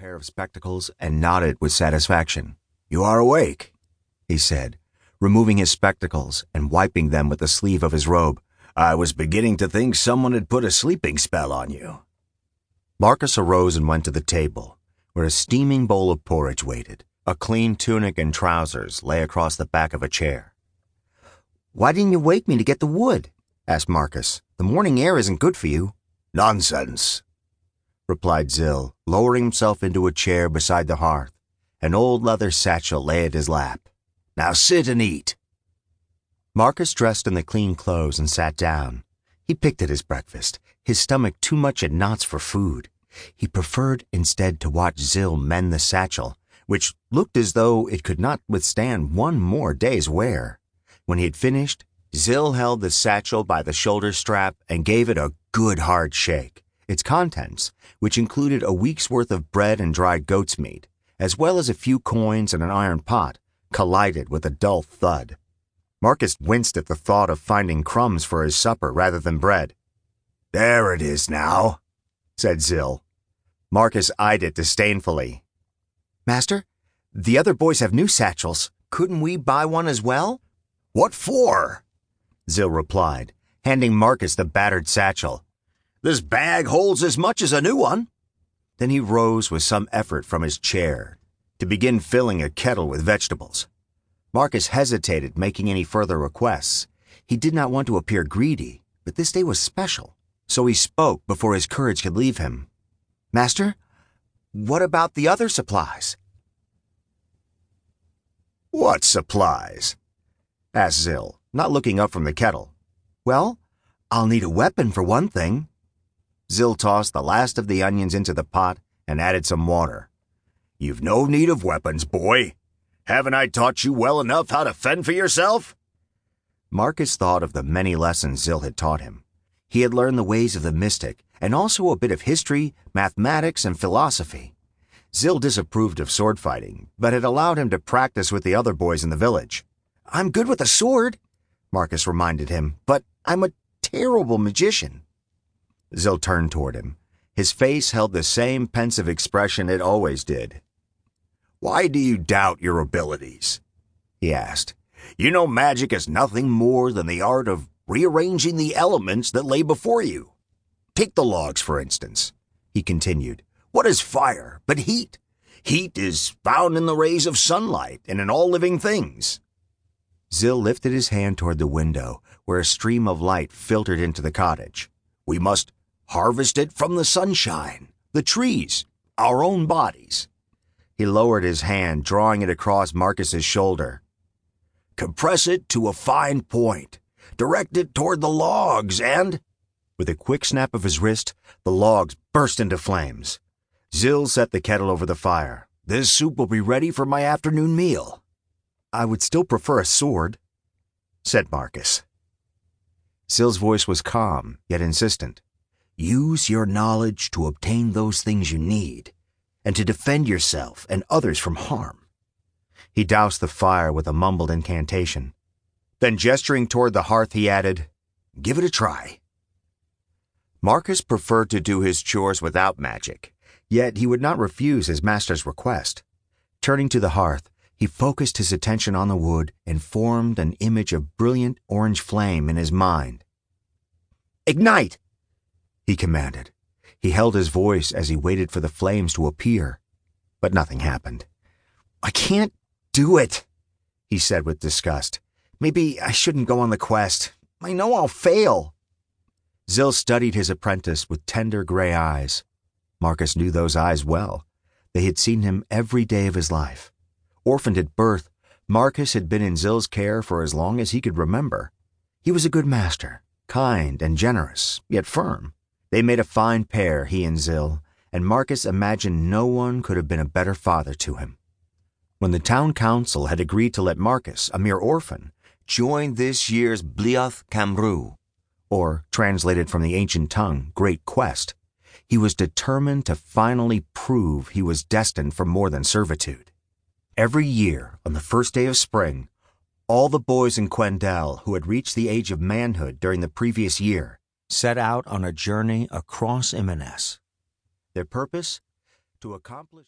pair of spectacles and nodded with satisfaction. You are awake, he said, removing his spectacles and wiping them with the sleeve of his robe. I was beginning to think someone had put a sleeping spell on you. Marcus arose and went to the table, where a steaming bowl of porridge waited. A clean tunic and trousers lay across the back of a chair. Why didn't you wake me to get the wood? asked Marcus. The morning air isn't good for you. Nonsense, replied Zyll, lowering himself into a chair beside the hearth. An old leather satchel lay at his lap. Now sit and eat. Marcus dressed in the clean clothes and sat down. He picked at his breakfast, his stomach too much at knots for food. He preferred instead to watch Zyll mend the satchel, which looked as though it could not withstand one more day's wear. When he had finished, Zyll held the satchel by the shoulder strap and gave it a good hard shake. Its contents, which included a week's worth of bread and dried goat's meat, as well as a few coins and an iron pot, collided with a dull thud. Marcus winced at the thought of finding crumbs for his supper rather than bread. There it is now, said Zyll. Marcus eyed it disdainfully. Master, the other boys have new satchels. Couldn't we buy one as well? What for? Zyll replied, handing Marcus the battered satchel. This bag holds as much as a new one. Then he rose with some effort from his chair to begin filling a kettle with vegetables. Marcus hesitated making any further requests. He did not want to appear greedy, but this day was special, so he spoke before his courage could leave him. Master, what about the other supplies? What supplies? asked Zyll, not looking up from the kettle. Well, I'll need a weapon for one thing. Zyll tossed the last of the onions into the pot and added some water. You've no need of weapons, boy. Haven't I taught you well enough how to fend for yourself? Marcus thought of the many lessons Zyll had taught him. He had learned the ways of the mystic and also a bit of history, mathematics, and philosophy. Zyll disapproved of sword fighting, but had allowed him to practice with the other boys in the village. I'm good with a sword, Marcus reminded him, but I'm a terrible magician. Zyll turned toward him. His face held the same pensive expression it always did. Why do you doubt your abilities? he asked. You know magic is nothing more than the art of rearranging the elements that lay before you. Take the logs, for instance, he continued. What is fire but heat? Heat is found in the rays of sunlight and in all living things. Zyll lifted his hand toward the window, where a stream of light filtered into the cottage. We must harvest it from the sunshine, the trees, our own bodies. He lowered his hand, drawing it across Marcus's shoulder. Compress it to a fine point, direct it toward the logs, and. With a quick snap of his wrist, the logs burst into flames. Zyll set the kettle over the fire. This soup will be ready for my afternoon meal. I would still prefer a sword, said Marcus. Zyll's voice was calm, yet insistent. Use your knowledge to obtain those things you need, and to defend yourself and others from harm. He doused the fire with a mumbled incantation. Then, gesturing toward the hearth, he added, Give it a try. Marcus preferred to do his chores without magic, yet he would not refuse his master's request. Turning to the hearth, he focused his attention on the wood and formed an image of brilliant orange flame in his mind. Ignite! He commanded. He held his voice as he waited for the flames to appear, but nothing happened. I can't do it, he said with disgust. Maybe I shouldn't go on the quest. I know I'll fail. Zyll studied his apprentice with tender gray eyes. Marcus knew those eyes well. They had seen him every day of his life. Orphaned at birth, Marcus had been in Zyll's care for as long as he could remember. He was a good master, kind and generous, yet firm. They made a fine pair, he and Zyll, and Marcus imagined no one could have been a better father to him. When the town council had agreed to let Marcus, a mere orphan, join this year's Bliath Cambrew, or translated from the ancient tongue, Great Quest, he was determined to finally prove he was destined for more than servitude. Every year, on the first day of spring, all the boys in Quendel who had reached the age of manhood during the previous year set out on a journey across Imanes. Their purpose? To accomplish